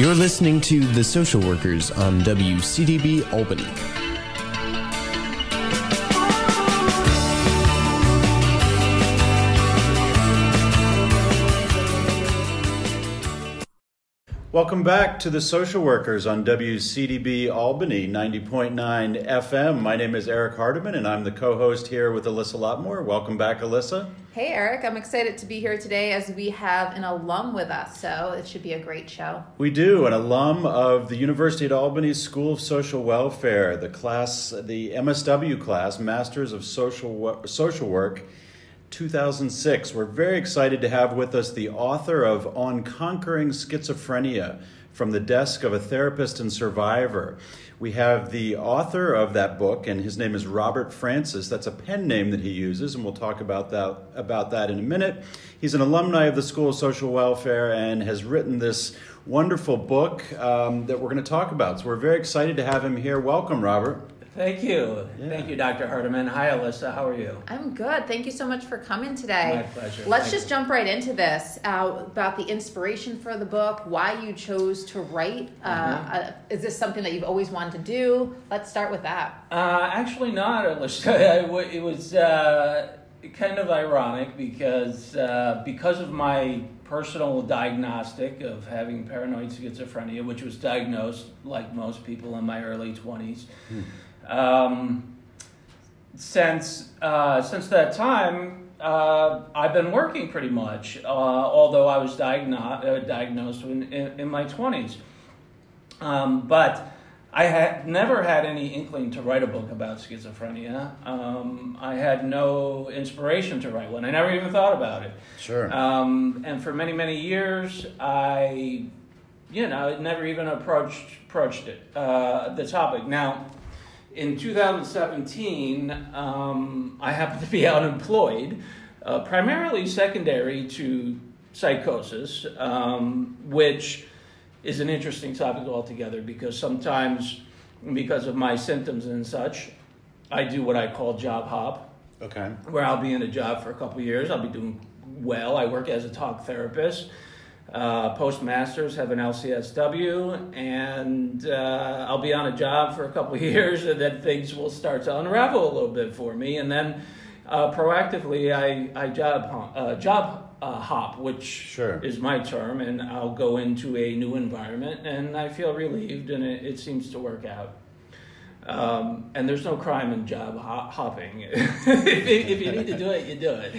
You're listening to The Social Workers on WCDB Albany. Welcome back to the Social Workers on WCDB Albany 90.9 FM. My name is Eric Hardiman and I'm the co host here with Alyssa Lotmore. Welcome back, Alyssa. Hey, Eric. I'm excited to be here today as we have an alum with us, so it should be a great show. We do, an alum of the University at Albany School of Social Welfare, the class, the MSW class, Masters of Social, Social Work 2006. We're very excited to have with us the author of On Conquering Schizophrenia from the desk of a therapist and survivor. We have the author of that book, and his name is Robert Francis. That's a pen name that he uses, and we'll talk about that, about that in a minute. He's an alumni of the School of Social Welfare and has written this wonderful book um, that we're going to talk about. So we're very excited to have him here. Welcome, Robert. Thank you. Yeah. Thank you, Dr. Hardiman. Hi, Alyssa. How are you? I'm good. Thank you so much for coming today. My pleasure. Let's Thank just you. jump right into this uh, about the inspiration for the book, why you chose to write. Uh, Mm-hmm. uh, is this something that you've always wanted to do? Let's start with that. Uh, actually, not, Alyssa. I w- It was uh, kind of ironic because uh, because of my personal diagnostic of having paranoid schizophrenia, which was diagnosed like most people in my early 20s. Um, since uh, since that time, uh, I've been working pretty much, uh, although I was diagno- uh, diagnosed in, in, in my 20s. Um, but I had never had any inkling to write a book about schizophrenia. Um, I had no inspiration to write one. I never even thought about it. Sure. Um, and for many, many years, I, you know, never even approached approached it, uh, the topic. Now, in 2017, um, I happened to be unemployed, uh, primarily secondary to psychosis, um, which is an interesting topic altogether because sometimes, because of my symptoms and such, I do what I call job hop Okay. where I'll be in a job for a couple years. I'll be doing well. I work as a talk therapist. Uh, postmasters have an LCSW, and uh, I'll be on a job for a couple of years, and then things will start to unravel a little bit for me. And then uh, proactively, I, I job hop, uh, job uh, hop, which Sure. is my term, and I'll go into a new environment, and I feel relieved, and it, it seems to work out. Um, and there's no crime in job hop- hopping. if, if you need to do it, you do it.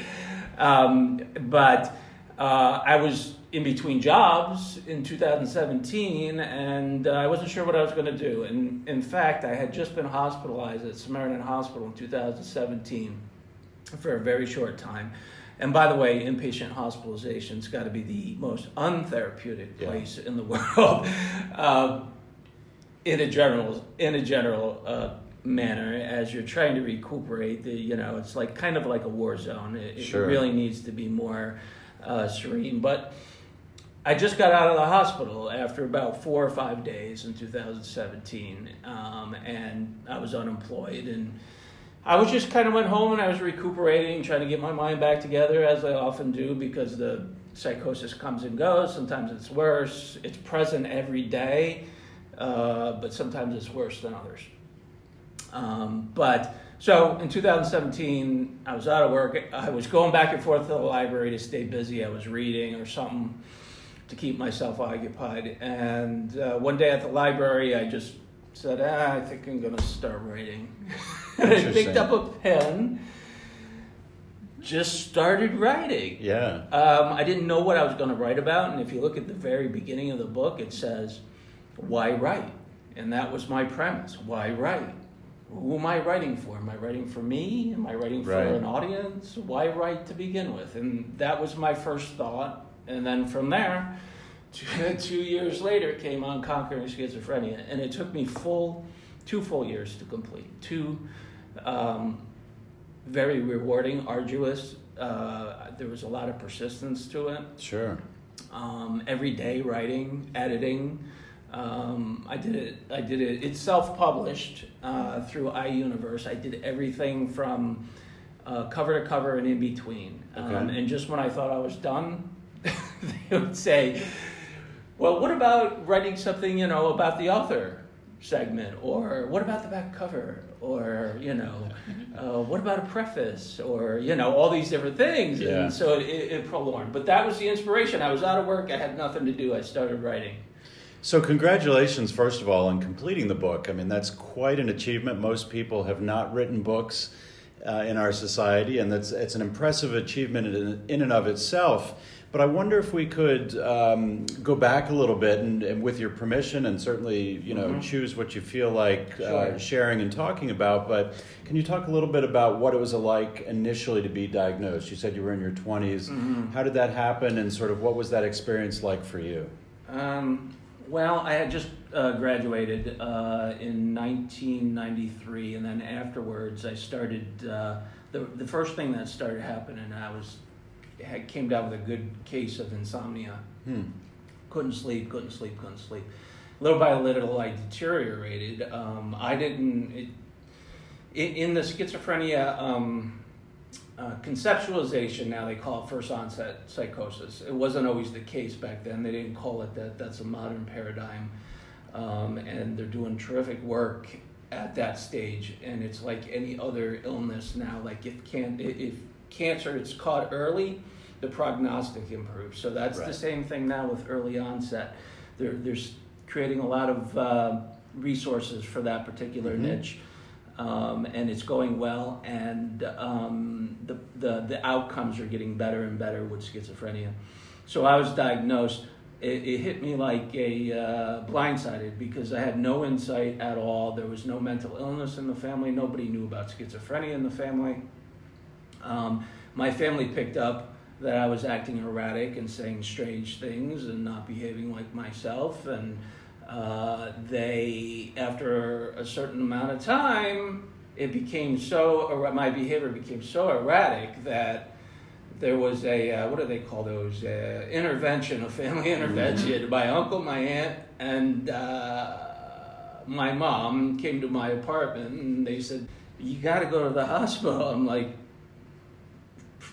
Um, but uh, I was in between jobs in 2017, and uh, I wasn't sure what I was going to do. And in fact, I had just been hospitalized at Samaritan Hospital in 2017 for a very short time. And by the way, inpatient hospitalization's got to be the most untherapeutic Yeah. place in the world. Uh, in a general in a general uh, manner as you're trying to recuperate the you know it's like kind of like a war zone it, it really needs to be more uh, serene but i just got out of the hospital after about four or five days in 2017 um, and i was unemployed and i was just kind of went home and i was recuperating trying to get my mind back together as i often do because the psychosis comes and goes sometimes it's worse it's present every day uh, but sometimes it's worse than others. Um, but so in 2017, I was out of work. I was going back and forth to the library to stay busy. I was reading or something to keep myself occupied. And uh, one day at the library, I just said, ah, I think I'm going to start writing. and I picked up a pen, just started writing. Yeah. Um, I didn't know what I was going to write about, and if you look at the very beginning of the book, it says, "Why write?" And that was my premise. Why write? Who am I writing for? Am I writing for me? Am I writing for Right. an audience? Why write to begin with? And that was my first thought. And then from there, two, two years later, came on conquering schizophrenia, and it took me full two full years to complete. Two um, very rewarding, arduous. Uh, there was a lot of persistence to it. Sure. Um, every day writing, editing. Um, I did it. I did it. It's self-published uh, through iUniverse. I did everything from uh, cover to cover and in between. Um, Okay. and just when I thought I was done, they would say, "Well, what about writing something, you know, about the author segment, or what about the back cover, or you know, uh, what about a preface, or you know, all these different things." Yeah. And so it, it prolonged. But that was the inspiration. I was out of work. I had nothing to do. I started writing. So, congratulations, first of all, on completing the book. I mean, that's quite an achievement. Most people have not written books uh, in our society, and that's it's an impressive achievement in, in and of itself. But I wonder if we could um, go back a little bit, and, and with your permission, and certainly, you know, Mhm. choose what you feel like uh, sharing and talking about. But can you talk a little bit about what it was like initially to be diagnosed? You said you were in your 20s. Mhm. How did that happen, and sort of what was that experience like for you? Um, well, I had just uh, graduated uh, in 1993, and then afterwards, I started. Uh, the the first thing that started happening, I was had came down with a good case of insomnia. Hmm. Couldn't sleep, couldn't sleep, couldn't sleep. Little by little, I deteriorated. Um, I didn't. It, in, in the schizophrenia um, uh, conceptualization, now they call it first onset psychosis. It wasn't always the case back then. They didn't call it that. That's a modern paradigm. Um, and they're doing terrific work at that stage. And it's like any other illness now. Like if can if cancer is caught early, the prognostic improves. So that's the same thing now with early onset. They're, they're creating a lot of uh, resources for that particular Mhm. niche. Um, and it's going well, and um, the, the, the outcomes are getting better and better with schizophrenia. So I was diagnosed. It, it hit me like a uh, blindsided because I had no insight at all. There was no mental illness in the family. Nobody knew about schizophrenia in the family. Um, my family picked up that I was acting erratic and saying strange things and not behaving like myself. And uh, they, after a certain amount of time, it became so, my behavior became so erratic that there was a, uh, what do they call those? Uh, intervention, a family intervention. My uncle, my aunt, and uh, my mom came to my apartment and they said, You got to go to the hospital. I'm like,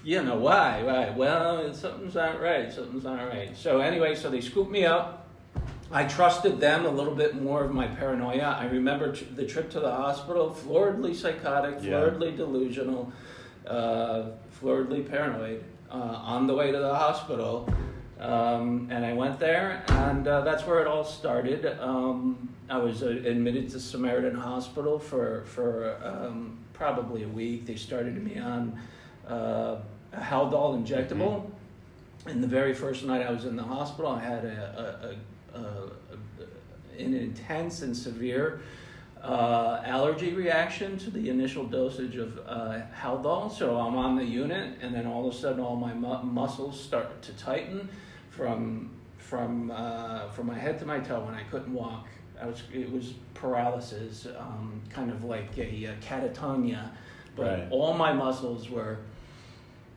you know why? Why? Well, something's not right. Something's not right. So anyway, so they scooped me up. I trusted them a little bit more of my paranoia. I remember the trip to the hospital, floridly psychotic, Yeah. floridly delusional, uh, floridly paranoid. Uh, on the way to the hospital, um, and I went there, and uh, that's where it all started. Um, I was uh, admitted to Samaritan Hospital for for um, probably a week. They started me on uh, a Haldol injectable. And the very first night I was in the hospital, I had a, a, a, a, a an intense and severe uh, allergy reaction to the initial dosage of uh, Haldol. So I'm on the unit, and then all of a sudden, all my mu- muscles start to tighten from from uh, from my head to my toe, and I couldn't walk. I was it was paralysis, um, kind of like a, uh catatonia, but Right. all my muscles were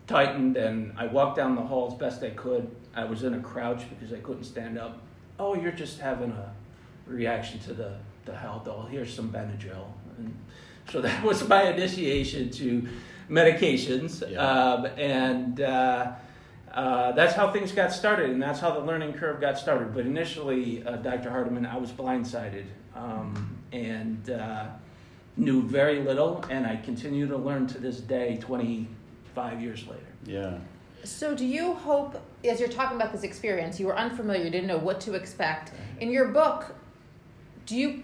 tightened, and I walked down the hall as best I could. I was in a crouch because I couldn't stand up. Oh, you're just having a reaction to the the Haldol. Here's some Benadryl, and so that was my initiation to medications, Yeah. um, and. Uh, uh, that's how things got started, and that's how the learning curve got started. But initially, uh, Dr. Hardiman, I was blindsided um, and uh, knew very little, and I continue to learn to this day, 25 years later. Yeah. So, do you hope, as you're talking about this experience, you were unfamiliar, you didn't know what to expect. In your book, do you,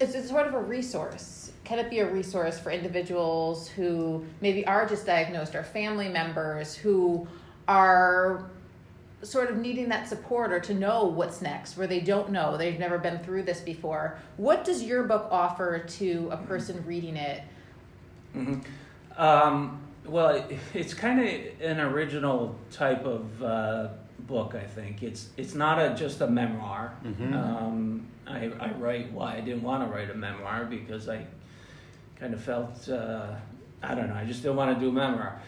is it sort of a resource? Can it be a resource for individuals who maybe are just diagnosed or family members who are sort of needing that support or to know what's next where they don't know, they've never been through this before? What does your book offer to a person reading it? hmm Um, well, it, it's kind of an original type of uh, book, I think. It's it's not a, just a memoir. Mhm. Um, I, I write why I didn't want to write a memoir because I kind of felt uh, I don't know I just didn't want to do a memoir,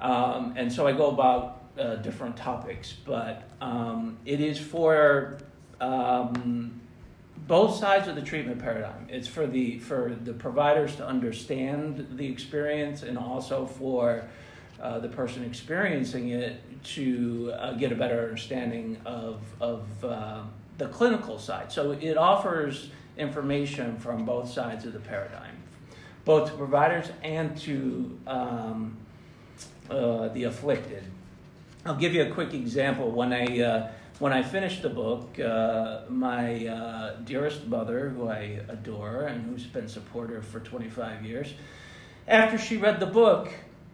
um, and so I go about uh, different topics. But um, it is for um, both sides of the treatment paradigm. It's for the for the providers to understand the experience, and also for uh, the person experiencing it to uh, get a better understanding of of uh, the clinical side. So it offers information from both sides of the paradigm, both to providers and to um, uh, the afflicted. I'll give you a quick example. When I uh, when I finished the book, uh, my uh, dearest mother, who I adore and who's been supportive for 25 years, after she read the book,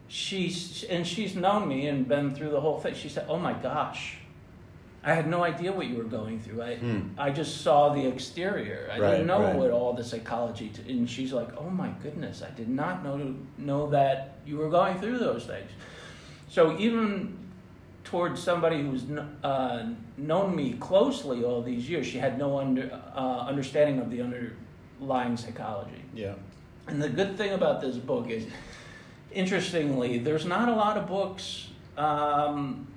she's and she's known me and been through the whole thing. She said, "Oh my gosh, I had no idea what you were going through. I Hmm. I just saw the exterior. I Right, didn't know right. what all the psychology." T- and she's like, "Oh my goodness, I did not know know that you were going through those things." So even towards somebody who's uh, known me closely all these years, she had no under, uh, understanding of the underlying psychology. Yeah. And the good thing about this book is, interestingly, there's not a lot of books um,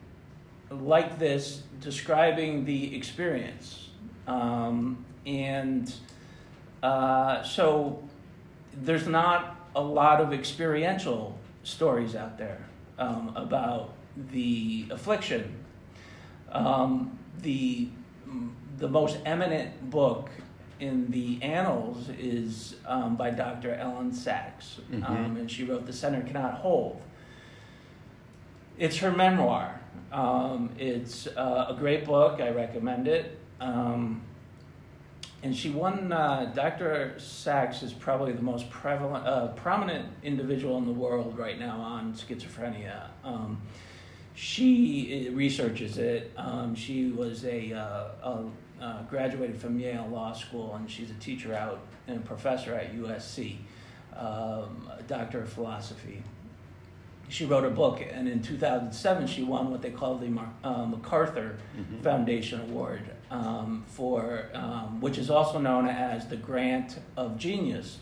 like this describing the experience. Um, and uh, so there's not a lot of experiential stories out there um, about the affliction. Um, the, the most eminent book in the annals is um, by Dr. Elyn Saks, um, Mhm. and she wrote The Center Cannot Hold. It's her memoir. Um, it's uh, a great book. I recommend it. Um, and she won. Uh, Dr. Saks is probably the most prevalent, uh, prominent individual in the world right now on schizophrenia. Um, she uh, researches it. Um, she was a, uh, a uh, graduated from Yale Law School, and she's a teacher out and a professor at USC, um, a doctor of philosophy. She wrote a book, and in 2007, she won what they call the Mar- uh, MacArthur Mhm. Foundation Award um, for, um, which is also known as the Grant of Genius.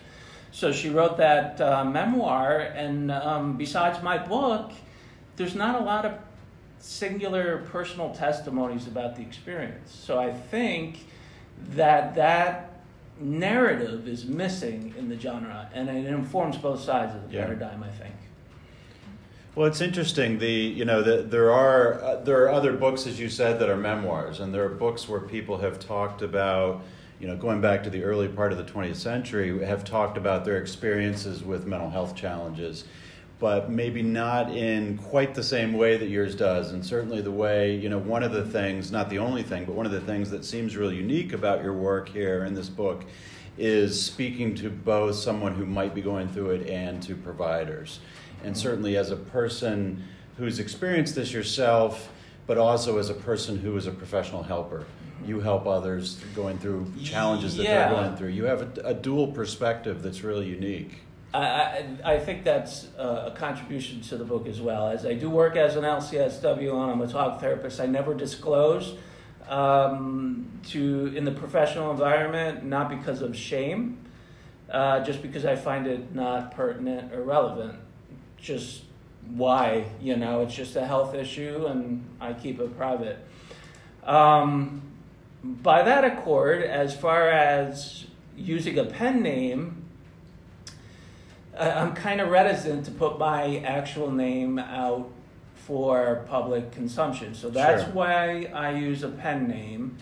So she wrote that uh, memoir, and um, besides my book, there's not a lot of singular personal testimonies about the experience. So I think that that narrative is missing in the genre, and it informs both sides of the Yeah. paradigm. I think. Well, it's interesting. The you know the, there are uh, there are other books, as you said, that are memoirs, and there are books where people have talked about you know going back to the early part of the 20th century, have talked about their experiences with mental health challenges, but maybe not in quite the same way that yours does, and certainly the way you know one of the things, not the only thing, but one of the things that seems really unique about your work here in this book is speaking to both someone who might be going through it and to providers. And certainly as a person who's experienced this yourself, but also as a person who is a professional helper. You help others going through challenges that Yeah. they're going through. You have a, a dual perspective that's really unique. I, I, think that's a contribution to the book as well. As I do work as an LCSW and I'm a talk therapist, I never disclose um, to in the professional environment, not because of shame, uh, just because I find it not pertinent or relevant. Just why, you know, it's just a health issue and I keep it private. Um, by that accord, as far as using a pen name, I'm kind of reticent to put my actual name out for public consumption. So that's Sure. why I use a pen name.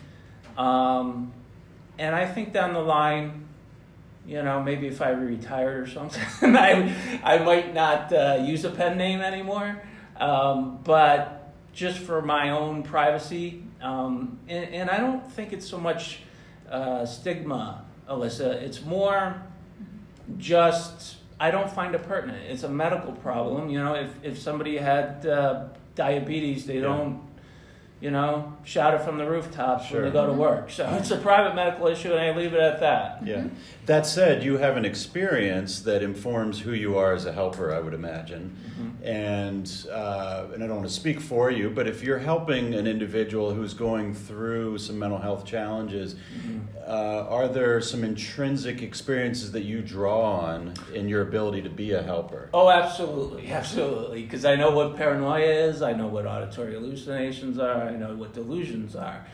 Um, and I think down the line, you know, maybe if I retired or something, I, I might not uh, use a pen name anymore. Um, but just for my own privacy, um, and, and I don't think it's so much uh, stigma, Alyssa. It's more just I don't find it pertinent. It's a medical problem. You know, if if somebody had uh, diabetes, they Yeah. don't, you know, shout it from the rooftops Sure. when they go to work. So it's a private medical issue, and I leave it at that. Yeah. That said, you have an experience that informs who you are as a helper, I would imagine. And uh, and I don't want to speak for you, but if you're helping an individual who's going through some mental health challenges, uh, are there some intrinsic experiences that you draw on in your ability to be a helper? Oh, absolutely, absolutely. Because I know what paranoia is. I know what auditory hallucinations are. I know what delusions are.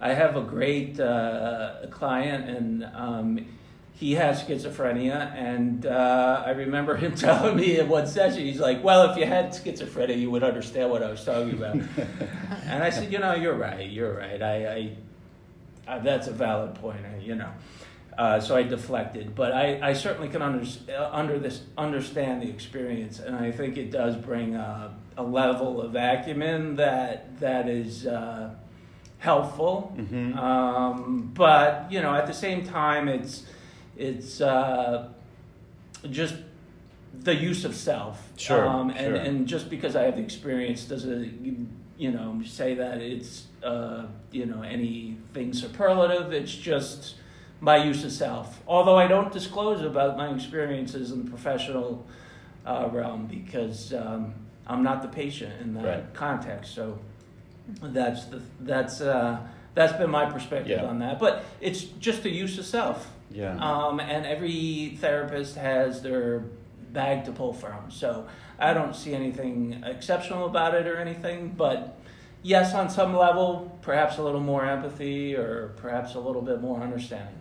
I have a great uh, client, and um, he has schizophrenia. And uh, I remember him telling me in one session, he's like, "Well, if you had schizophrenia, you would understand what I was talking about." and I said, "You know, you're right. You're right. I, I, I that's a valid point. You know." Uh, so I deflected, but I, I certainly can under, uh, under this, understand the experience, and I think it does bring a, a level of acumen that that is uh, helpful. Mhm. Um, but you know, at the same time, it's it's uh, just the use of self. Sure, Um, and, sure. and just because I have the experience doesn't you know say that it's uh, you know anything superlative. It's just my use of self. Although I don't disclose about my experiences in the professional uh, realm because um, I'm not the patient in that Right. context. So that's the that's uh, that's been my perspective Yeah. on that. But it's just a use of self. Yeah. Um, and every therapist has their bag to pull from. So I don't see anything exceptional about it or anything. But yes, on some level, perhaps a little more empathy or perhaps a little bit more understanding.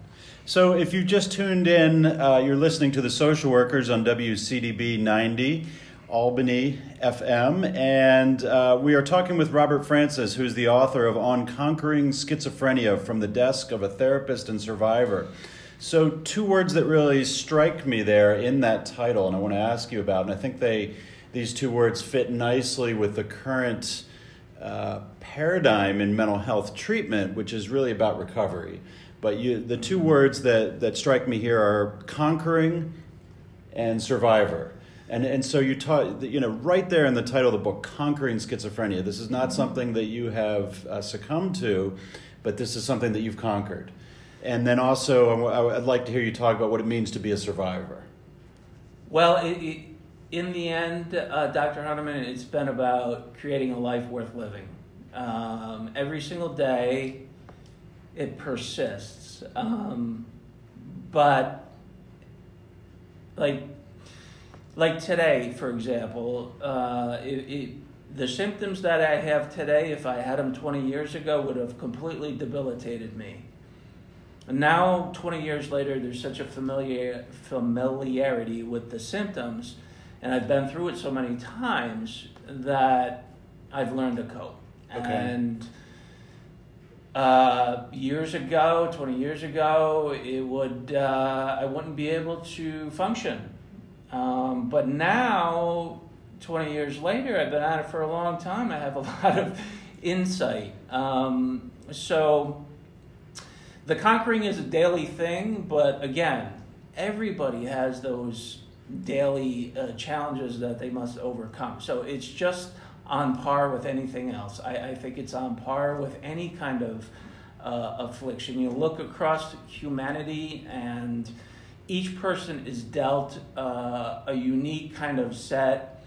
So, if you've just tuned in, uh, you're listening to the Social Workers on WCDB 90, Albany FM, and uh, we are talking with Robert Francis, who's the author of On Conquering Schizophrenia from the Desk of a Therapist and Survivor. So, two words that really strike me there in that title, and I want to ask you about, and I think they these two words fit nicely with the current uh, paradigm in mental health treatment, which is really about recovery. But you, the two words that, that strike me here are conquering and survivor. And, and so you taught, you know, right there in the title of the book, Conquering Schizophrenia. This is not something that you have uh, succumbed to, but this is something that you've conquered. And then also, I'd like to hear you talk about what it means to be a survivor. Well, it, it, in the end, uh, Dr. Hardiman, it's been about creating a life worth living. Um, every single day, it persists. Um, but, like, like today, for example, uh, it, it, the symptoms that I have today, if I had them 20 years ago, would have completely debilitated me. And now, 20 years later, there's such a familiar, familiarity with the symptoms, and I've been through it so many times that I've learned to cope. Okay. And uh, years ago, 20 years ago, it would uh, I wouldn't be able to function. Um, but now, 20 years later, I've been at it for a long time. I have a lot of insight. Um, so the conquering is a daily thing, but again, everybody has those daily uh, challenges that they must overcome. So it's just on par with anything else. I, I think it's on par with any kind of uh, affliction. You look across humanity, and each person is dealt uh, a unique kind of set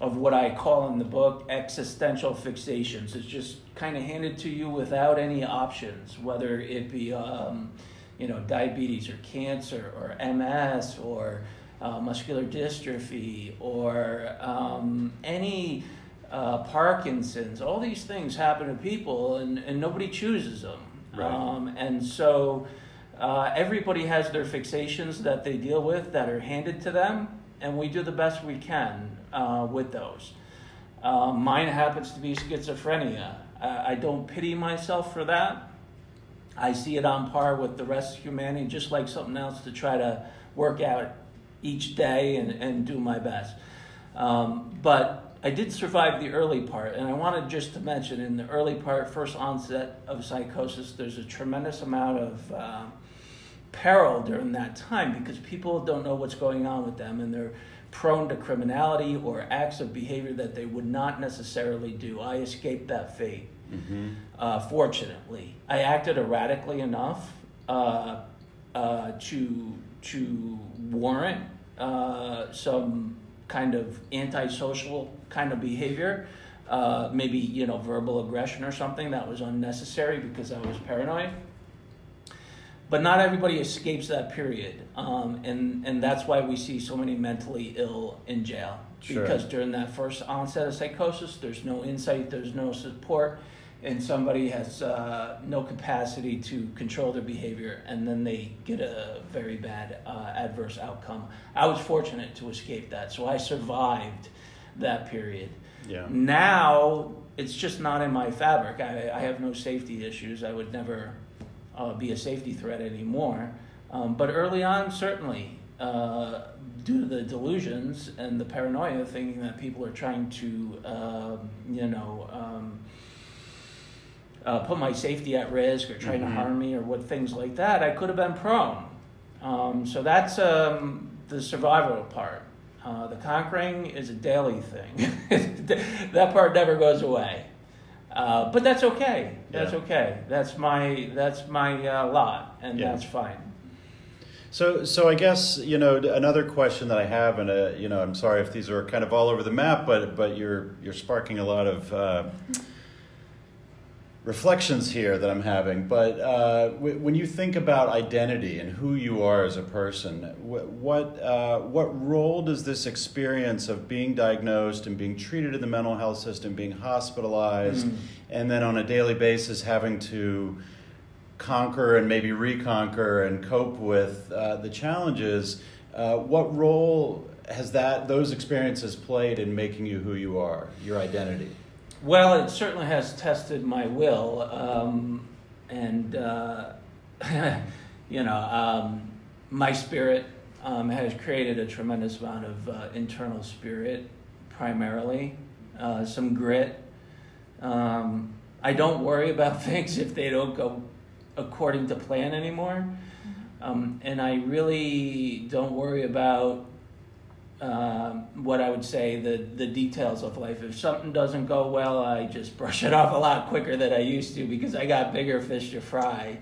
of what I call in the book existential fixations. It's just kind of handed to you without any options, whether it be um, you know diabetes or cancer or MS or uh, muscular dystrophy or um, any uh, Parkinson's. All these things happen to people, and, and nobody chooses them. Right. Um, and so uh, everybody has their fixations that they deal with that are handed to them, and we do the best we can uh, with those. Uh, mine happens to be schizophrenia. I, don't pity myself for that. I see it on par with the rest of humanity, just like something else to try to work out each day and, and do my best. Um, but I did survive the early part, and I wanted just to mention in the early part, first onset of psychosis, there's a tremendous amount of uh, peril during that time because people don't know what's going on with them and they're prone to criminality or acts of behavior that they would not necessarily do. I escaped that fate, uh, fortunately. I acted erratically enough uh, uh, to, to warrant uh, some kind of antisocial kind of behavior. Uh, maybe you know verbal aggression or something that was unnecessary because I was paranoid but not everybody escapes that period um, and, and that's why we see so many mentally ill in jail Sure. because during that first onset of psychosis there's no insight there's no support and somebody has uh, no capacity to control their behavior, and then they get a very bad uh, adverse outcome. I was fortunate to escape that, so I survived that period. Yeah. Now it's just not in my fabric. I, I have no safety issues. I would never uh, be a safety threat anymore. Um, but early on, certainly, uh, due to the delusions and the paranoia, thinking that people are trying to, uh, you know, um, uh, put my safety at risk or trying Mhm. to harm me or what things like that, I could have been prone. Um, so that's um, the survival part. Uh, the conquering is a daily thing. that part never goes away. Uh, but that's okay. That's Yeah. okay. That's my that's my uh, lot, and Yeah. that's fine. So, so I guess you know another question that I have, and uh, you know, I'm sorry if these are kind of all over the map, but but you're you're sparking a lot of uh, reflections here that I'm having. But uh, w- when you think about identity and who you are as a person, wh- what uh, what role does this experience of being diagnosed and being treated in the mental health system, being hospitalized, Mm. and then on a daily basis having to conquer and maybe reconquer and cope with uh, the challenges. Uh, what role has that those experiences played in making you who you are, your identity? Well, it certainly has tested my will, um, and uh, you know, um, my spirit um, has created a tremendous amount of uh, internal spirit, primarily, uh, some grit. Um, I don't worry about things if they don't go according to plan anymore, um, and I really don't worry about um, what I would say the the details of life. If something doesn't go well, I just brush it off a lot quicker than I used to because I got bigger fish to fry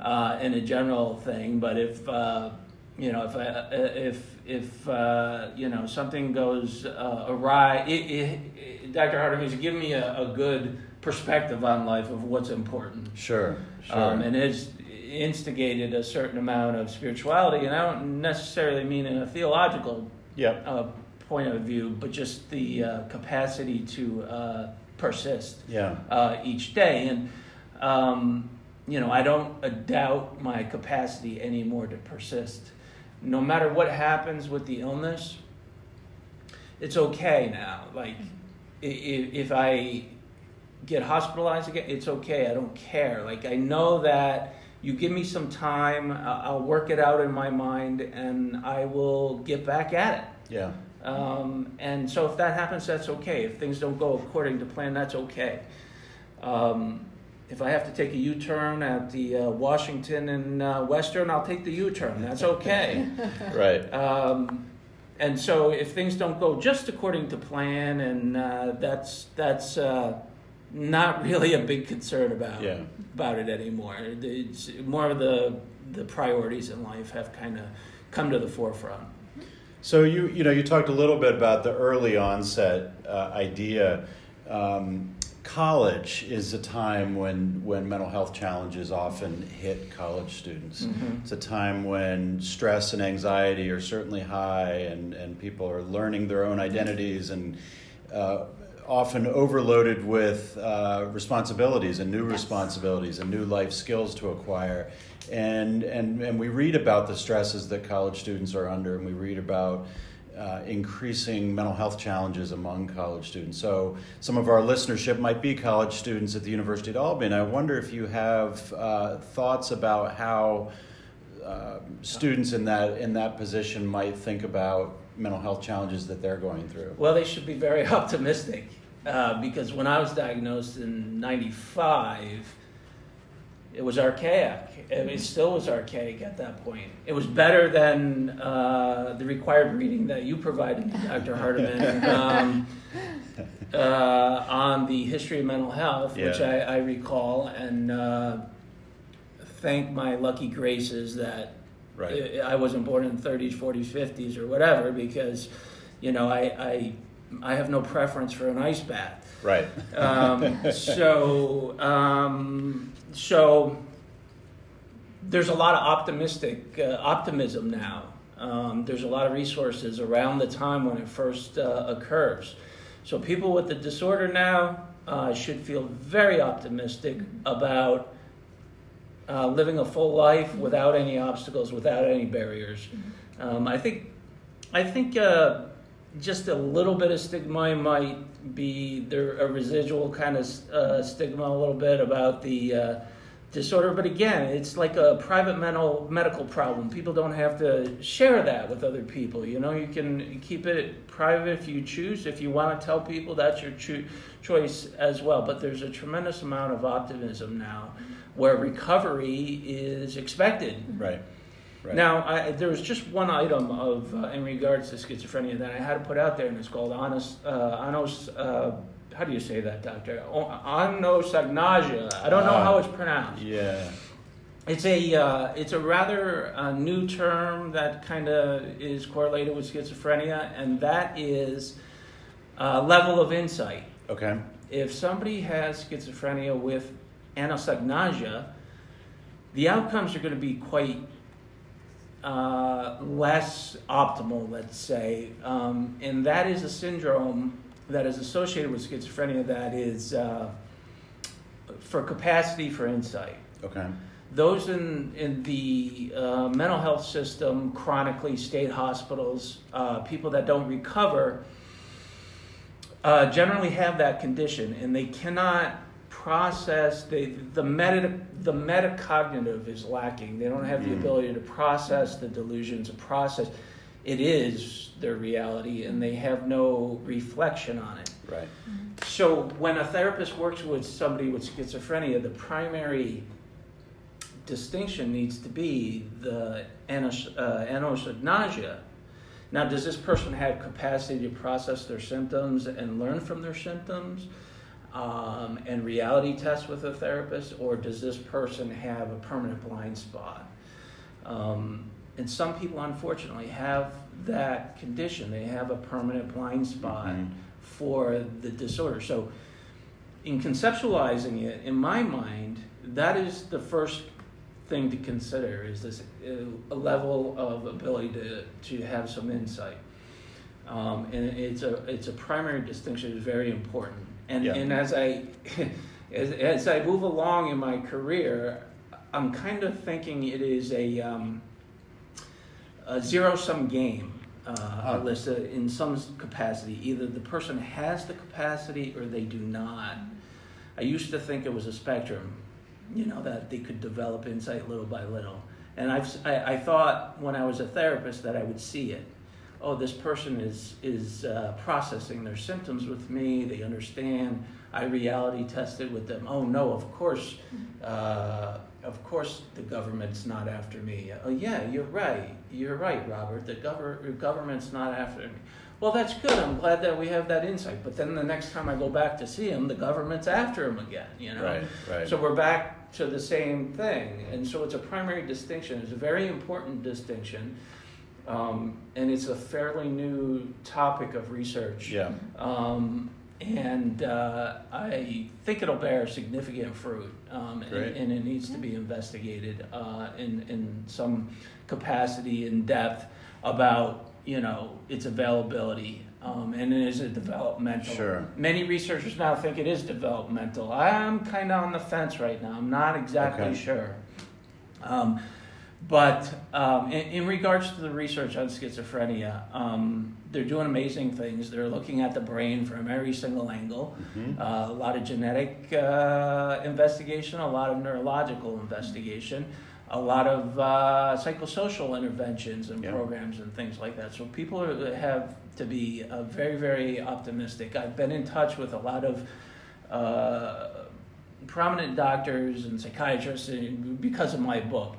uh, in a general thing. But if uh, you know if I, uh, if if uh, you know something goes uh, awry, it, it, it, Dr. Hardiman has given me a, a good perspective on life of what's important. Sure, sure. Um, and it's instigated a certain amount of spirituality, and I don't necessarily mean in a theological yep. uh, point of view, but just the uh, capacity to uh, persist Yeah. uh, each day. And, um, you know, I don't uh, doubt my capacity anymore to persist. No matter what happens with the illness, it's okay now. Like, if, if I get hospitalized again, it's okay. I don't care. Like, I know that you give me some time, I'll work it out in my mind, and I will get back at it. Yeah. Um, and so if that happens, that's okay. If things don't go according to plan, that's okay. Um, if I have to take a U-turn at the uh, Washington and uh, Western, I'll take the U-turn. That's okay. Right. um, and so if things don't go just according to plan, and uh, that's that's uh, not really a big concern about Yeah. about it anymore. It's more of the the priorities in life have kind of come to the forefront. So you you know you talked a little bit about the early onset uh, idea. Um, college is a time when when mental health challenges often hit college students. Mhm. It's a time when stress and anxiety are certainly high, and and people are learning their own identities and. Uh, often overloaded with uh, responsibilities and new Yes. responsibilities and new life skills to acquire. And, and, and we read about the stresses that college students are under, and we read about uh, increasing mental health challenges among college students. So, some of our listenership might be college students at the University of Albany. And I wonder if you have uh, thoughts about how uh, students in that, in that position might think about mental health challenges that they're going through. Well, they should be very optimistic uh, because when I was diagnosed in '95, it was archaic. It, it still was archaic at that point. It was better than uh, the required reading that you provided me, Dr. Hardiman, um, uh, on the history of mental health, which I, I recall, and uh, thank my lucky graces that Right. I I wasn't born in the 30s, 40s, 50s, or whatever, because, you know, I, I, I have no preference for an ice bath. Right. Um, so, um, so there's a lot of optimistic uh, optimism now. Um, there's a lot of resources around the time when it first uh, occurs. So people with the disorder now, uh, should feel very optimistic about uh, living a full life without any obstacles, without any barriers. Um, I think, I think uh, just a little bit of stigma might be there a residual kind of uh, stigma a little bit about the uh, disorder, but again, it's like a private mental medical problem. People don't have to share that with other people. You know, you can keep it private if you choose. If you want to tell people, that's your cho- choice as well. But there's a tremendous amount of optimism now, where recovery is expected. Right. Right. Now, I, there was just one item of uh, in regards to schizophrenia that I had to put out there, and it's called anos, uh, anos uh, how do you say that, doctor? Anosognosia. I don't know Ah. how it's pronounced. Yeah. It's a uh, it's a rather uh, new term that kind of is correlated with schizophrenia, and that is uh, level of insight. Okay. If somebody has schizophrenia with anosognosia, the outcomes are going to be quite uh, less optimal, let's say, um, and that is a syndrome that is associated with schizophrenia that is uh, for capacity for insight Okay. those in, in the uh, mental health system, chronically, state hospitals, uh, people that don't recover, uh, generally have that condition and they cannot process they, the meta the metacognitive is lacking they don't have the Mm. ability to process the delusions to process it is their reality and they have no reflection on it Right. so when a therapist works with somebody with schizophrenia, the primary distinction needs to be the anos- uh, anosognosia. Now, does this person have capacity to process their symptoms and learn from their symptoms um, and reality test with a therapist, or does this person have a permanent blind spot? Um, and some people, unfortunately, have that condition. They have a permanent blind spot Mhm. for the disorder. So, in conceptualizing it, in my mind, that is the first thing to consider is this uh, a level of ability to, to have some insight. Um, and it's a it's a primary distinction is very important. And Yeah. and as I as, as I move along in my career, I'm kind of thinking it is a um, a zero sum game. Uh. Alyssa, in some capacity, either the person has the capacity or they do not. I used to think it was a spectrum, you know, that they could develop insight little by little. And I've, I, I thought when I was a therapist that I would see it. Oh, this person is, is uh, processing their symptoms with me, they understand. I reality tested with them. Oh, no, of course, uh, of course the government's not after me. Oh, yeah, you're right. You're right, Robert. The gover- government's not after me. Well, that's good. I'm glad that we have that insight. But then the next time I go back to see him, the government's after him again. You know. Right. Right. So we're back to the same thing, and so it's a primary distinction. It's a very important distinction, um, and it's a fairly new topic of research. yeah. Um, and uh, I think it'll bear significant fruit, um, and, Great. and it needs to be investigated uh, in in some capacity in depth about you know its availability. Um, and is it developmental? Sure. Many researchers now think it is developmental. I'm kind of on the fence right now. I'm not exactly Okay. sure. Um, but um, in, in regards to the research on schizophrenia, um, they're doing amazing things. They're looking at the brain from every single angle. Mhm. Uh, a lot of genetic uh, investigation, a lot of neurological investigation, a lot of uh, psychosocial interventions and Yeah. programs and things like that. So people are, have to be uh, very, very optimistic. I've been in touch with a lot of uh, prominent doctors and psychiatrists because of my book.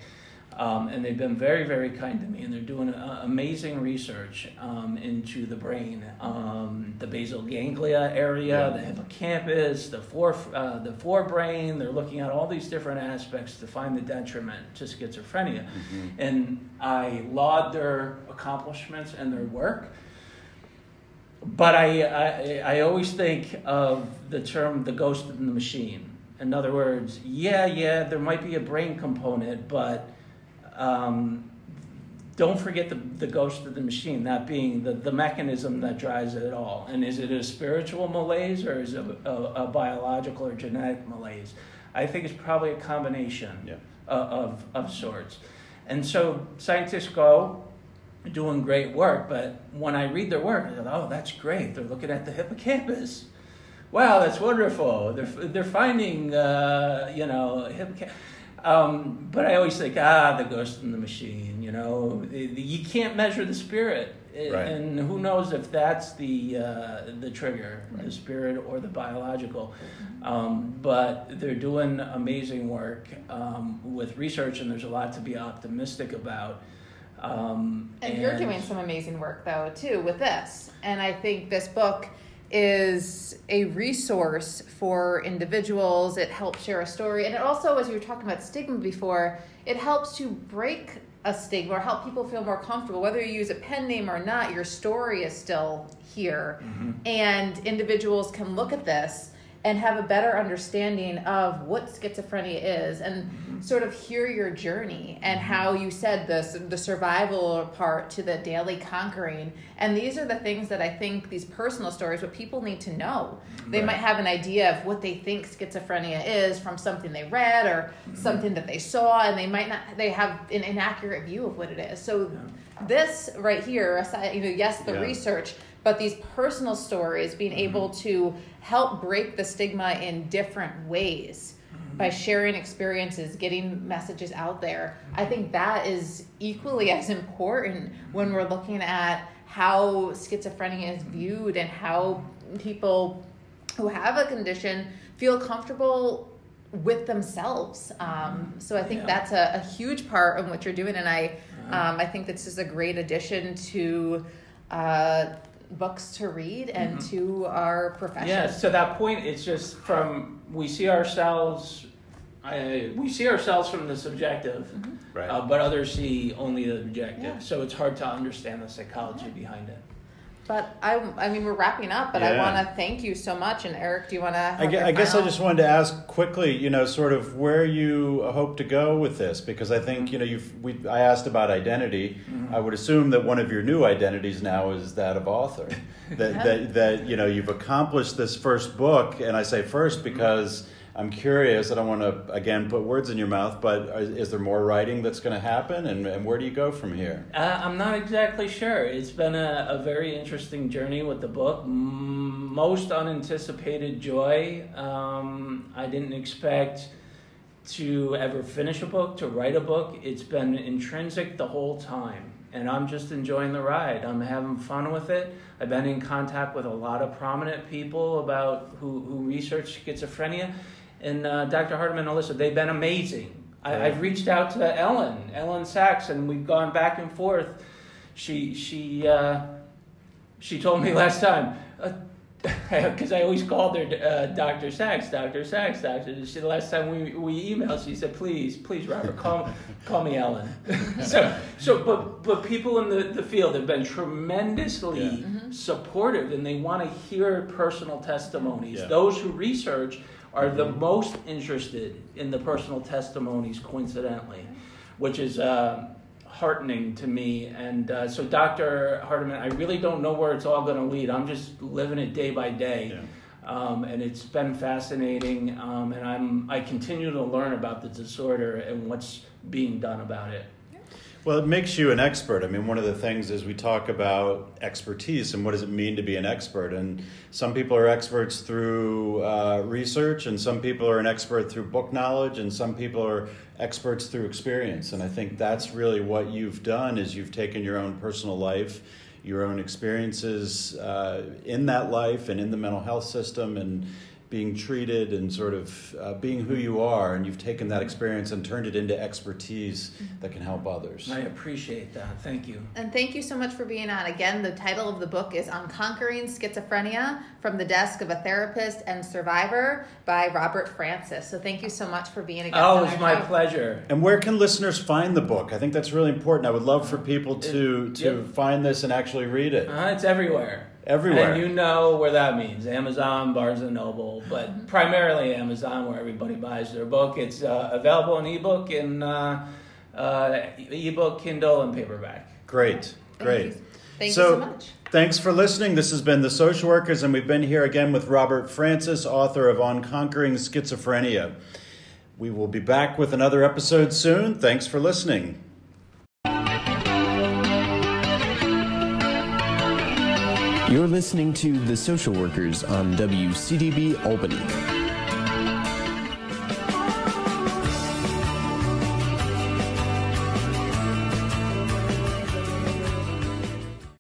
Um, and they've been very, very kind to me, and they're doing uh, amazing research um, into the brain, um, the basal ganglia area, Yeah. the hippocampus, the fore, uh, the forebrain. They're looking at all these different aspects to find the detriment to schizophrenia. Mhm. And I laud their accomplishments and their work. But I, I, I always think of the term the ghost in the machine. In other words, yeah, yeah, there might be a brain component, but um, don't forget the, the ghost of the machine, that being the, the mechanism that drives it all. And is it a spiritual malaise or is it a, a, a biological or genetic malaise? I think it's probably a combination Yeah. of, of, of sorts. And so scientists go doing great work, but when I read their work, I go, oh, that's great. They're looking at the hippocampus. Wow, that's wonderful. They're, they're finding, uh, you know, hippocampus. Um, but I always think, ah, the ghost in the machine, you know, you can't measure the spirit. Right. And who knows if that's the, uh, the trigger, the spirit or the biological. Um, but they're doing amazing work um, with research, and there's a lot to be optimistic about. Um, And, you're doing some amazing work though too with this. And I think this book is a resource for individuals. It helps share a story. And it also, as you were talking about stigma before, it helps to break a stigma or help people feel more comfortable. Whether you use a pen name or not, your story is still here. Mm-hmm. And individuals can look at this and have a better understanding of what schizophrenia is and mm-hmm. sort of hear your journey and mm-hmm. how you said this the survival part to the daily conquering. And these are the things that i think these personal stories what people need to know. They Right. might have an idea of what they think schizophrenia is from something they read or mm-hmm. something that they saw and they might not they have an inaccurate view of what it is. So this right here aside you know yes the Yeah. research but these personal stories being Mm-hmm. able to help break the stigma in different ways Mm-hmm. by sharing experiences getting messages out there i think that is equally as important when we're looking at how schizophrenia is viewed and how people who have a condition feel comfortable with themselves um, so i think Yeah. that's a, a huge part of what you're doing and i um, i think this is a great addition to uh, books to read and mm-hmm. to our profession Yes, to that point, it's just from we see ourselves. I, we see ourselves from the subjective, mm-hmm. Right. uh, but others see only the objective. Yeah. So it's hard to understand the psychology behind it. But I, I mean, we're wrapping up. But I want to thank you so much. And Eric, do you want to? I, gue- I guess I just wanted to ask quickly, you know, sort of where you hope to go with this, because I think mm-hmm. you know you've. We, I asked about identity. Mm-hmm. I would assume that one of your new identities now is that of author. that, that that you know you've accomplished this first book, and I say first mm-hmm. because I'm curious. I don't want to again put words in your mouth, but is, is there more writing that's going to happen, and, and where do you go from here? Uh, I'm not exactly sure. It's been a, a very interesting journey with the book. Most unanticipated joy. Um, I didn't expect to ever finish a book, to write a book. It's been intrinsic the whole time. And I'm just enjoying the ride. I'm having fun with it. I've been in contact with a lot of prominent people about who, who research schizophrenia. And uh, Dr. Hardiman and Alyssa, they've been amazing. I, I've reached out to Elyn, Elyn Saks, and we've gone back and forth. She she uh, she told me last time because I always called her uh, Dr. Saks, Dr. Saks, Doctor. She the last time we, we emailed, she said, "Please, please, Robert, call call me Elyn." so so but but people in the, the field have been tremendously Yeah. Mm-hmm. supportive, and they want to hear personal testimonies. Yeah. Those who research are the most interested in the personal testimonies, coincidentally, which is. Uh, heartening to me. And uh, so, Dr. Hardiman, I really don't know where it's all going to lead. I'm just living it day by day. Yeah. Um, and it's been fascinating, um, and I'm I continue to learn about the disorder and what's being done about it. Well, it makes you an expert. I mean, one of the things is we talk about expertise and what does it mean to be an expert. And some people are experts through uh, research, and some people are an expert through book knowledge, and some people are experts through experience. And I think that's really what you've done is you've taken your own personal life, your own experiences uh, in that life and in the mental health system, and being treated and sort of uh, being who you are, and you've taken that experience and turned it into expertise that can help others. I appreciate that. Thank you. And thank you so much for being on. Again, the title of the book is On Conquering Schizophrenia from the Desk of a Therapist and Survivor by Robert Francis. So thank you so much for being a guest. Oh, on it's our my show. pleasure. And where can listeners find the book? I think that's really important. I would love for people to to Yep. find this and actually read it. Uh, it's everywhere. Everywhere. And you know where that means Amazon, Barnes and Noble, but primarily Amazon, where everybody buys their book. It's uh, available in ebook and uh, uh, uh, ebook, Kindle, and paperback. Great, great. Thank you, Thank so, you so much. Thanks for listening. This has been The Social Workers, and we've been here again with Robert Francis, author of On Conquering Schizophrenia. We will be back with another episode soon. Thanks for listening. You're listening to The Social Workers on WCDB Albany.